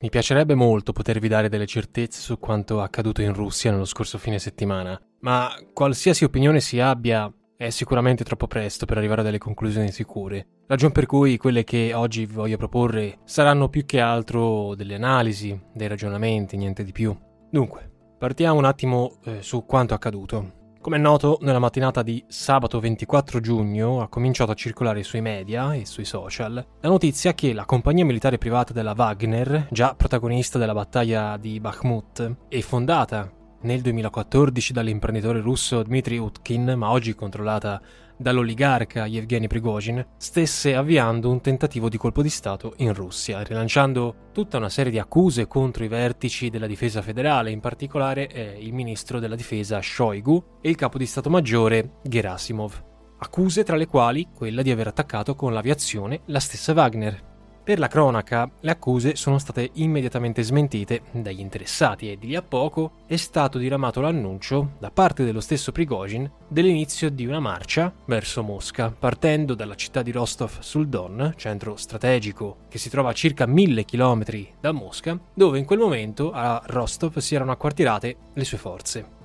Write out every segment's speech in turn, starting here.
Mi piacerebbe molto potervi dare delle certezze su quanto accaduto in Russia nello scorso fine settimana, ma qualsiasi opinione si abbia è sicuramente troppo presto per arrivare a delle conclusioni sicure. Ragion per cui quelle che oggi vi voglio proporre saranno più che altro delle analisi, dei ragionamenti, niente di più. Dunque, partiamo un attimo eh, su quanto accaduto. Come è noto, nella mattinata di sabato 24 giugno ha cominciato a circolare sui media e sui social la notizia che la compagnia militare privata della Wagner, già protagonista della battaglia di Bakhmut e fondata nel 2014 dall'imprenditore russo Dmitry Utkin, ma oggi controllata dall'oligarca Yevgeny Prigozhin, stesse avviando un tentativo di colpo di Stato in Russia, rilanciando tutta una serie di accuse contro i vertici della difesa federale, in particolare eh, il ministro della difesa Shoigu e il capo di Stato Maggiore Gerasimov. Accuse tra le quali quella di aver attaccato con l'aviazione la stessa Wagner, per la cronaca, le accuse sono state immediatamente smentite dagli interessati e di lì a poco è stato diramato l'annuncio, da parte dello stesso Prigozhin, dell'inizio di una marcia verso Mosca, partendo dalla città di Rostov sul Don, centro strategico che si trova a circa mille chilometri da Mosca, dove in quel momento a Rostov si erano acquartirate le sue forze.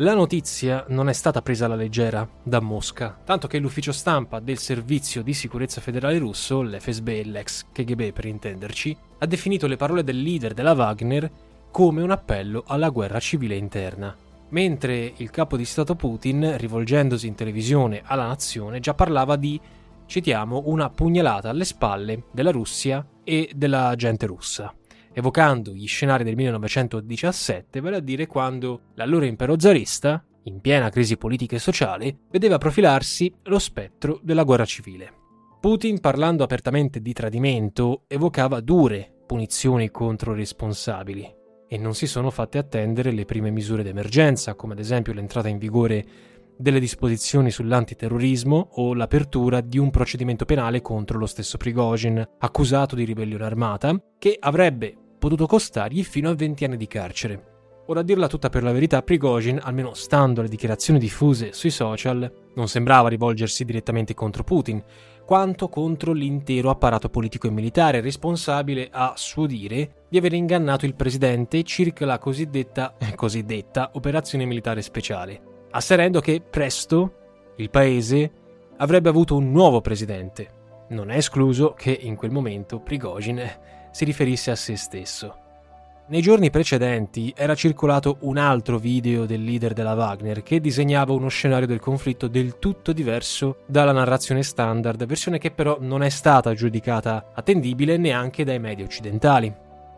La notizia non è stata presa alla leggera da Mosca, tanto che l'ufficio stampa del Servizio di Sicurezza Federale russo, l'FSB e l'ex KGB per intenderci, ha definito le parole del leader della Wagner come un appello alla guerra civile interna. Mentre il capo di Stato Putin, rivolgendosi in televisione alla nazione, già parlava di, citiamo, una pugnalata alle spalle della Russia e della gente russa evocando gli scenari del 1917, vale a dire quando l'allora impero zarista, in piena crisi politica e sociale, vedeva profilarsi lo spettro della guerra civile. Putin, parlando apertamente di tradimento, evocava dure punizioni contro i responsabili e non si sono fatte attendere le prime misure d'emergenza, come ad esempio l'entrata in vigore delle disposizioni sull'antiterrorismo o l'apertura di un procedimento penale contro lo stesso Prigozhin, accusato di ribellione armata, che avrebbe potuto costargli fino a 20 anni di carcere. Ora a dirla tutta per la verità, Prigozhin, almeno stando alle dichiarazioni diffuse sui social, non sembrava rivolgersi direttamente contro Putin, quanto contro l'intero apparato politico e militare responsabile, a suo dire, di aver ingannato il presidente circa la cosiddetta, cosiddetta operazione militare speciale, asserendo che presto il paese avrebbe avuto un nuovo presidente. Non è escluso che in quel momento Prigozhin si riferisse a se stesso. Nei giorni precedenti era circolato un altro video del leader della Wagner che disegnava uno scenario del conflitto del tutto diverso dalla narrazione standard, versione che però non è stata giudicata attendibile neanche dai media occidentali.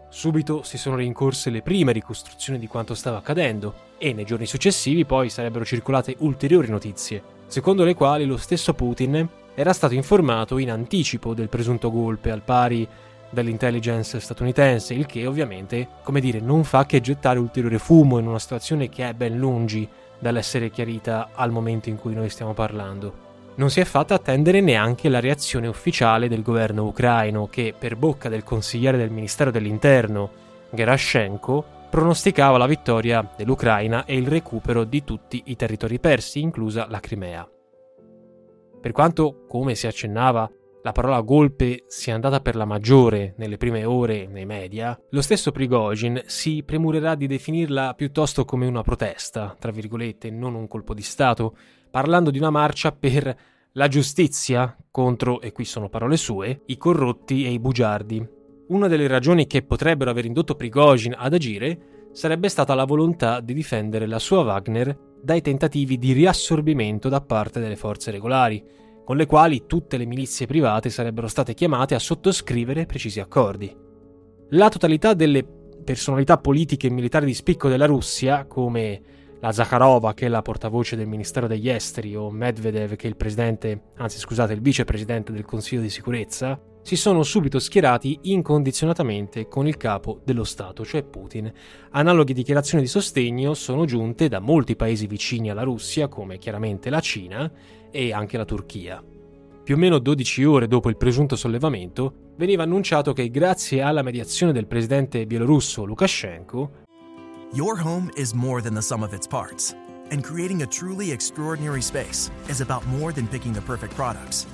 Subito si sono rincorse le prime ricostruzioni di quanto stava accadendo e nei giorni successivi poi sarebbero circolate ulteriori notizie, secondo le quali lo stesso Putin era stato informato in anticipo del presunto golpe al pari dall'intelligence statunitense, il che ovviamente, come dire, non fa che gettare ulteriore fumo in una situazione che è ben lungi dall'essere chiarita al momento in cui noi stiamo parlando. Non si è fatta attendere neanche la reazione ufficiale del governo ucraino che, per bocca del consigliere del Ministero dell'Interno, Gerashenko, pronosticava la vittoria dell'Ucraina e il recupero di tutti i territori persi, inclusa la Crimea. Per quanto, come si accennava, la parola golpe sia andata per la maggiore nelle prime ore nei media, lo stesso Prigozhin si premurerà di definirla piuttosto come una protesta, tra virgolette, non un colpo di Stato, parlando di una marcia per la giustizia contro, e qui sono parole sue, i corrotti e i bugiardi. Una delle ragioni che potrebbero aver indotto Prigozhin ad agire sarebbe stata la volontà di difendere la sua Wagner dai tentativi di riassorbimento da parte delle forze regolari, con le quali tutte le milizie private sarebbero state chiamate a sottoscrivere precisi accordi. La totalità delle personalità politiche e militari di spicco della Russia, come la Zakharova, che è la portavoce del Ministero degli Esteri, o Medvedev, che è il presidente, anzi scusate, il vicepresidente del Consiglio di sicurezza, si sono subito schierati incondizionatamente con il capo dello Stato, cioè Putin. Analoghe dichiarazioni di sostegno sono giunte da molti paesi vicini alla Russia, come chiaramente la Cina e anche la Turchia. Più o meno 12 ore dopo il presunto sollevamento, veniva annunciato che grazie alla mediazione del presidente bielorusso Lukashenko, Your home is more than the sum of its parts, and creating a truly extraordinary space is about more than picking the perfect products.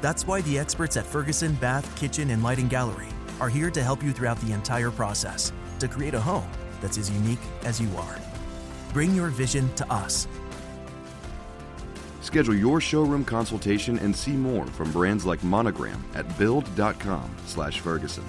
That's why the experts at Ferguson Bath, Kitchen, and Lighting Gallery are here to help you throughout the entire process to create a home that's as unique as you are. Bring your vision to us. Schedule your showroom consultation and see more from brands like Monogram at build.com/ferguson.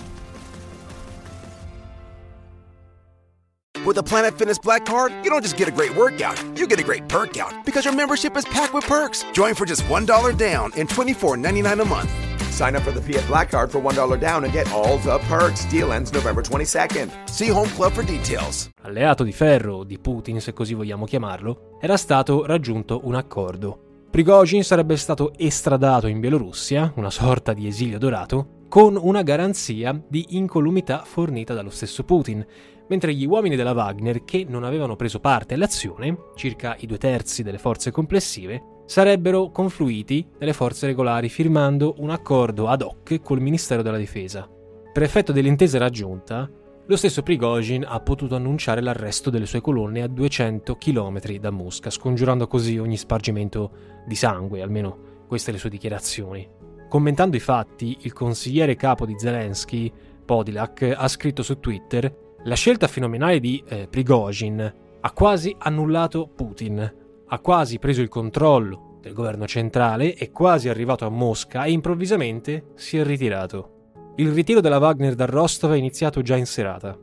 With a Planet Fitness Black Card, you don't just get a great workout, you get a great perk out because your membership is packed with perks. Join for just $1 down and $24.99 a month. Sign up for the Fiat Black Card for $1 down and get all the perks. Deal ends November 22nd. See Home Club for details. Alleato di ferro di Putin, se così vogliamo chiamarlo, era stato raggiunto un accordo. Prigozhin sarebbe stato estradato in Bielorussia, una sorta di esilio dorato, con una garanzia di incolumità fornita dallo stesso Putin, mentre gli uomini della Wagner che non avevano preso parte all'azione, circa i due terzi delle forze complessive, sarebbero confluiti nelle forze regolari firmando un accordo ad hoc col Ministero della Difesa. Per effetto dell'intesa raggiunta, lo stesso Prigozhin ha potuto annunciare l'arresto delle sue colonne a 200 km da Mosca, scongiurando così ogni spargimento di sangue, almeno queste le sue dichiarazioni. Commentando i fatti, il consigliere capo di Zelensky, Podilak, ha scritto su Twitter la scelta fenomenale di eh, Prigozhin ha quasi annullato Putin, ha quasi preso il controllo del governo centrale, è quasi arrivato a Mosca e improvvisamente si è ritirato. Il ritiro della Wagner da Rostov è iniziato già in serata.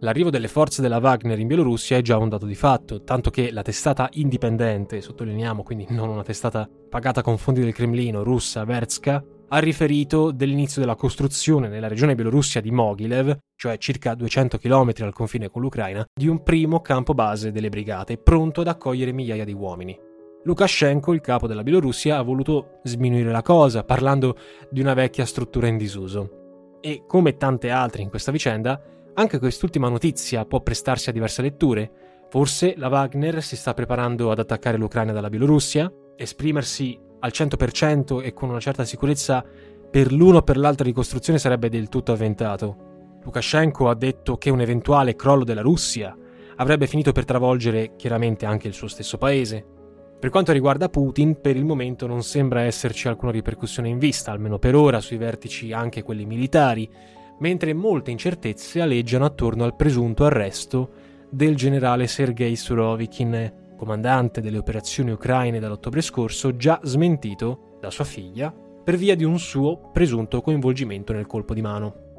L'arrivo delle forze della Wagner in Bielorussia è già un dato di fatto, tanto che la testata indipendente, sottolineiamo quindi non una testata pagata con fondi del Cremlino, russa, Vertska, ha riferito dell'inizio della costruzione nella regione bielorussia di Mogilev, cioè circa 200 km al confine con l'Ucraina, di un primo campo base delle brigate, pronto ad accogliere migliaia di uomini. Lukashenko, il capo della Bielorussia, ha voluto sminuire la cosa, parlando di una vecchia struttura in disuso. E come tante altre in questa vicenda, anche quest'ultima notizia può prestarsi a diverse letture. Forse la Wagner si sta preparando ad attaccare l'Ucraina dalla Bielorussia, esprimersi al 100% e con una certa sicurezza per l'uno o per l'altra ricostruzione sarebbe del tutto avventato. Lukashenko ha detto che un eventuale crollo della Russia avrebbe finito per travolgere chiaramente anche il suo stesso paese. Per quanto riguarda Putin, per il momento non sembra esserci alcuna ripercussione in vista, almeno per ora, sui vertici anche quelli militari, mentre molte incertezze aleggiano attorno al presunto arresto del generale Sergei Surovikin, comandante delle operazioni ucraine dall'ottobre scorso, già smentito da sua figlia per via di un suo presunto coinvolgimento nel colpo di mano.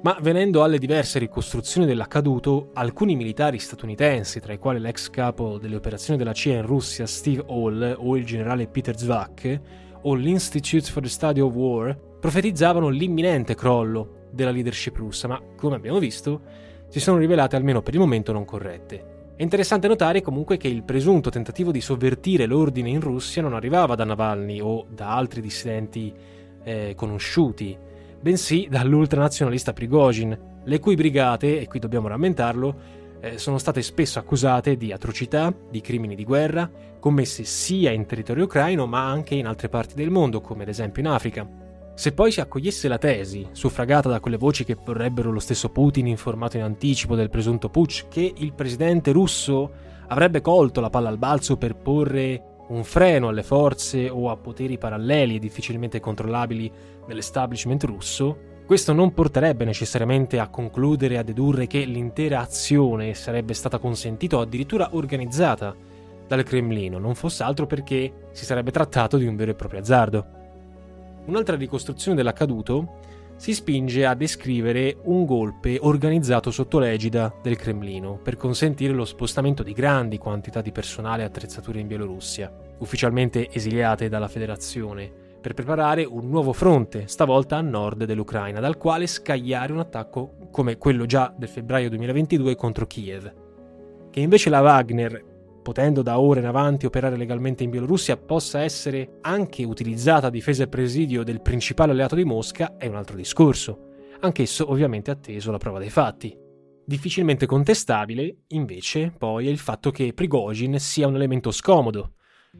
Ma venendo alle diverse ricostruzioni dell'accaduto, alcuni militari statunitensi, tra i quali l'ex capo delle operazioni della CIA in Russia Steve Hall o il generale Peter Zvak o l'Institute for the Study of War, profetizzavano l'imminente crollo della leadership russa, ma come abbiamo visto, si sono rivelate almeno per il momento non corrette. È interessante notare comunque che il presunto tentativo di sovvertire l'ordine in Russia non arrivava da Navalny o da altri dissidenti eh, conosciuti, bensì dall'ultranazionalista Prigozhin, le cui brigate, e qui dobbiamo rammentarlo, eh, sono state spesso accusate di atrocità, di crimini di guerra, commesse sia in territorio ucraino ma anche in altre parti del mondo, come ad esempio in Africa. Se poi si accogliesse la tesi, suffragata da quelle voci che vorrebbero lo stesso Putin informato in anticipo del presunto putsch, che il presidente russo avrebbe colto la palla al balzo per porre un freno alle forze o a poteri paralleli e difficilmente controllabili dell'establishment russo, questo non porterebbe necessariamente a concludere e a dedurre che l'intera azione sarebbe stata consentita o addirittura organizzata dal Cremlino, non fosse altro perché si sarebbe trattato di un vero e proprio azzardo. Un'altra ricostruzione dell'accaduto si spinge a descrivere un golpe organizzato sotto l'egida del Cremlino per consentire lo spostamento di grandi quantità di personale e attrezzature in Bielorussia, ufficialmente esiliate dalla federazione, per preparare un nuovo fronte, stavolta a nord dell'Ucraina, dal quale scagliare un attacco come quello già del febbraio 2022 contro Kiev. Che invece la Wagner potendo da ora in avanti operare legalmente in Bielorussia, possa essere anche utilizzata a difesa e presidio del principale alleato di Mosca è un altro discorso, anch'esso ovviamente atteso alla prova dei fatti. Difficilmente contestabile, invece, poi è il fatto che Prigozhin sia un elemento scomodo,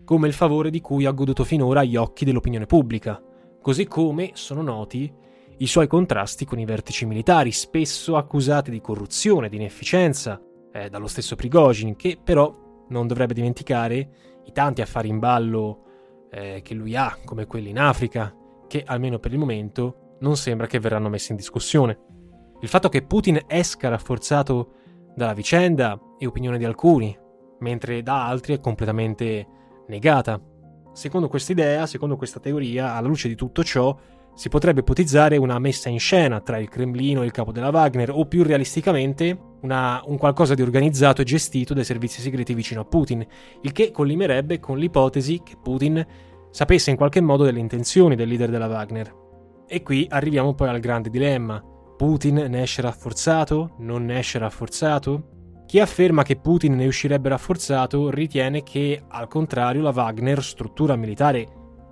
come il favore di cui ha goduto finora agli occhi dell'opinione pubblica, così come sono noti i suoi contrasti con i vertici militari, spesso accusati di corruzione, di inefficienza, eh, dallo stesso Prigozhin, che però non dovrebbe dimenticare i tanti affari in ballo eh, che lui ha, come quelli in Africa, che almeno per il momento non sembra che verranno messi in discussione. Il fatto che Putin esca rafforzato dalla vicenda è opinione di alcuni, mentre da altri è completamente negata. Secondo questa idea, secondo questa teoria, alla luce di tutto ciò, si potrebbe ipotizzare una messa in scena tra il Cremlino e il capo della Wagner, o più realisticamente una, un qualcosa di organizzato e gestito dai servizi segreti vicino a Putin, il che collimerebbe con l'ipotesi che Putin sapesse in qualche modo delle intenzioni del leader della Wagner. E qui arriviamo poi al grande dilemma. Putin ne esce rafforzato? Non ne esce rafforzato? Chi afferma che Putin ne uscirebbe rafforzato ritiene che, al contrario, la Wagner, struttura militare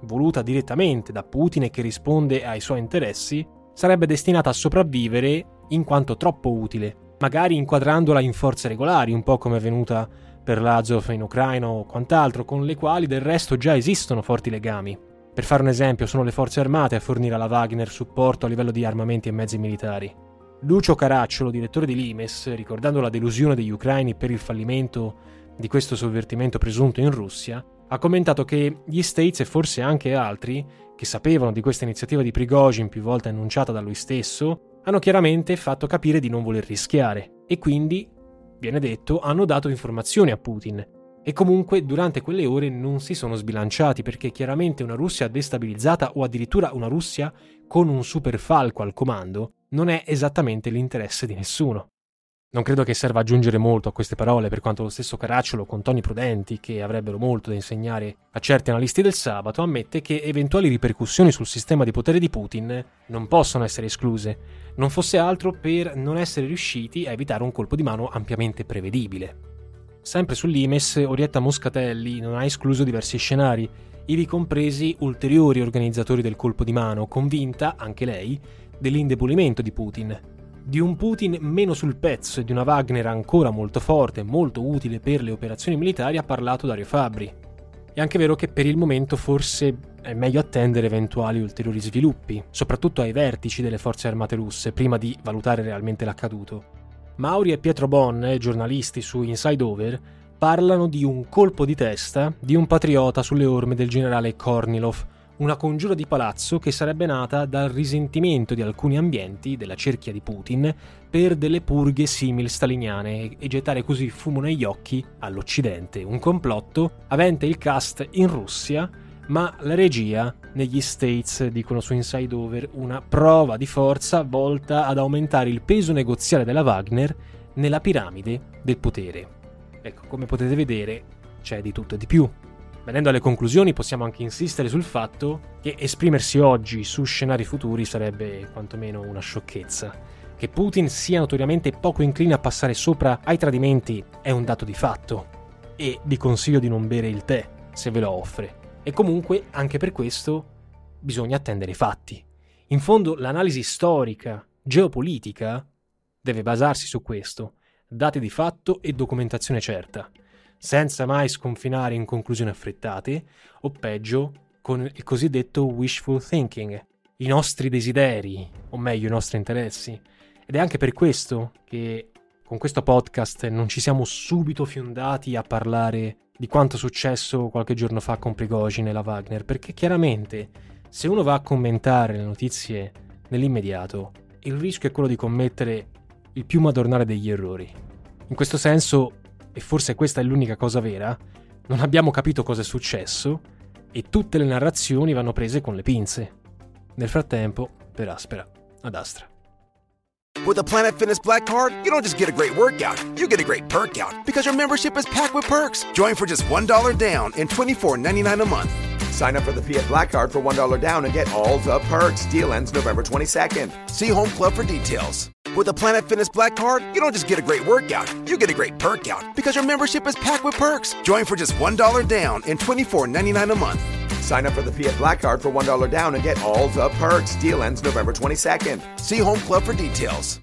voluta direttamente da Putin e che risponde ai suoi interessi, sarebbe destinata a sopravvivere in quanto troppo utile, magari inquadrandola in forze regolari, un po' come è avvenuta per l'Azov in Ucraina o quant'altro, con le quali del resto già esistono forti legami. Per fare un esempio, sono le forze armate a fornire alla Wagner supporto a livello di armamenti e mezzi militari. Lucio Caracciolo, direttore di Limes, ricordando la delusione degli ucraini per il fallimento di questo sovvertimento presunto in Russia, ha commentato che gli States e forse anche altri, che sapevano di questa iniziativa di Prigozhin più volte annunciata da lui stesso, hanno chiaramente fatto capire di non voler rischiare e quindi, viene detto, hanno dato informazioni a Putin. E comunque durante quelle ore non si sono sbilanciati perché chiaramente una Russia destabilizzata o addirittura una Russia con un super falco al comando non è esattamente l'interesse di nessuno. Non credo che serva aggiungere molto a queste parole, per quanto lo stesso Caracciolo, con toni prudenti che avrebbero molto da insegnare a certi analisti del sabato, ammette che eventuali ripercussioni sul sistema di potere di Putin non possono essere escluse, non fosse altro per non essere riusciti a evitare un colpo di mano ampiamente prevedibile. Sempre sull'Imes, Orietta Moscatelli non ha escluso diversi scenari, ivi compresi ulteriori organizzatori del colpo di mano, convinta, anche lei, dell'indebolimento di Putin, di un Putin meno sul pezzo e di una Wagner ancora molto forte e molto utile per le operazioni militari ha parlato Dario Fabri. È anche vero che per il momento forse è meglio attendere eventuali ulteriori sviluppi, soprattutto ai vertici delle forze armate russe, prima di valutare realmente l'accaduto. Mauri e Pietro Bon, giornalisti su Inside Over, parlano di un colpo di testa di un patriota sulle orme del generale Kornilov, una congiura di palazzo che sarebbe nata dal risentimento di alcuni ambienti della cerchia di Putin per delle purghe simil staliniane e gettare così fumo negli occhi all'Occidente, un complotto avente il cast in Russia, ma la regia negli States, dicono su Inside Over, una prova di forza volta ad aumentare il peso negoziale della Wagner nella piramide del potere. Ecco, come potete vedere, c'è di tutto e di più. Venendo alle conclusioni, possiamo anche insistere sul fatto che esprimersi oggi su scenari futuri sarebbe quantomeno una sciocchezza. Che Putin sia notoriamente poco incline a passare sopra ai tradimenti è un dato di fatto. E vi consiglio di non bere il tè se ve lo offre. E comunque, anche per questo, bisogna attendere i fatti. In fondo, l'analisi storica, geopolitica, deve basarsi su questo, dati di fatto e documentazione certa senza mai sconfinare in conclusioni affrettate, o peggio, con il cosiddetto wishful thinking, i nostri desideri, o meglio i nostri interessi. Ed è anche per questo che con questo podcast non ci siamo subito fiondati a parlare di quanto successo qualche giorno fa con Prigozhin e la Wagner, perché chiaramente se uno va a commentare le notizie nell'immediato, il rischio è quello di commettere il più madornale degli errori. In questo senso e forse questa è l'unica cosa vera, non abbiamo capito cosa è successo e tutte le narrazioni vanno prese con le pinze. Nel frattempo, per aspera, ad Astra. With a Planet Fitness Black Card, you don't just get a great workout, you get a great perk out because your membership is packed with perks. Join for just $1 down and $24.99 a month. Sign up for the Fiat Black Card for $1 down and get all the perks. Deal ends November 22nd. See Home Club for details. With a Planet Fitness Black Card, you don't just get a great workout, you get a great perk out because your membership is packed with perks. Join for just $1 down and $24.99 a month. Sign up for the Fiat Black Card for $1 down and get all the perks. Deal ends November 22nd. See Home Club for details.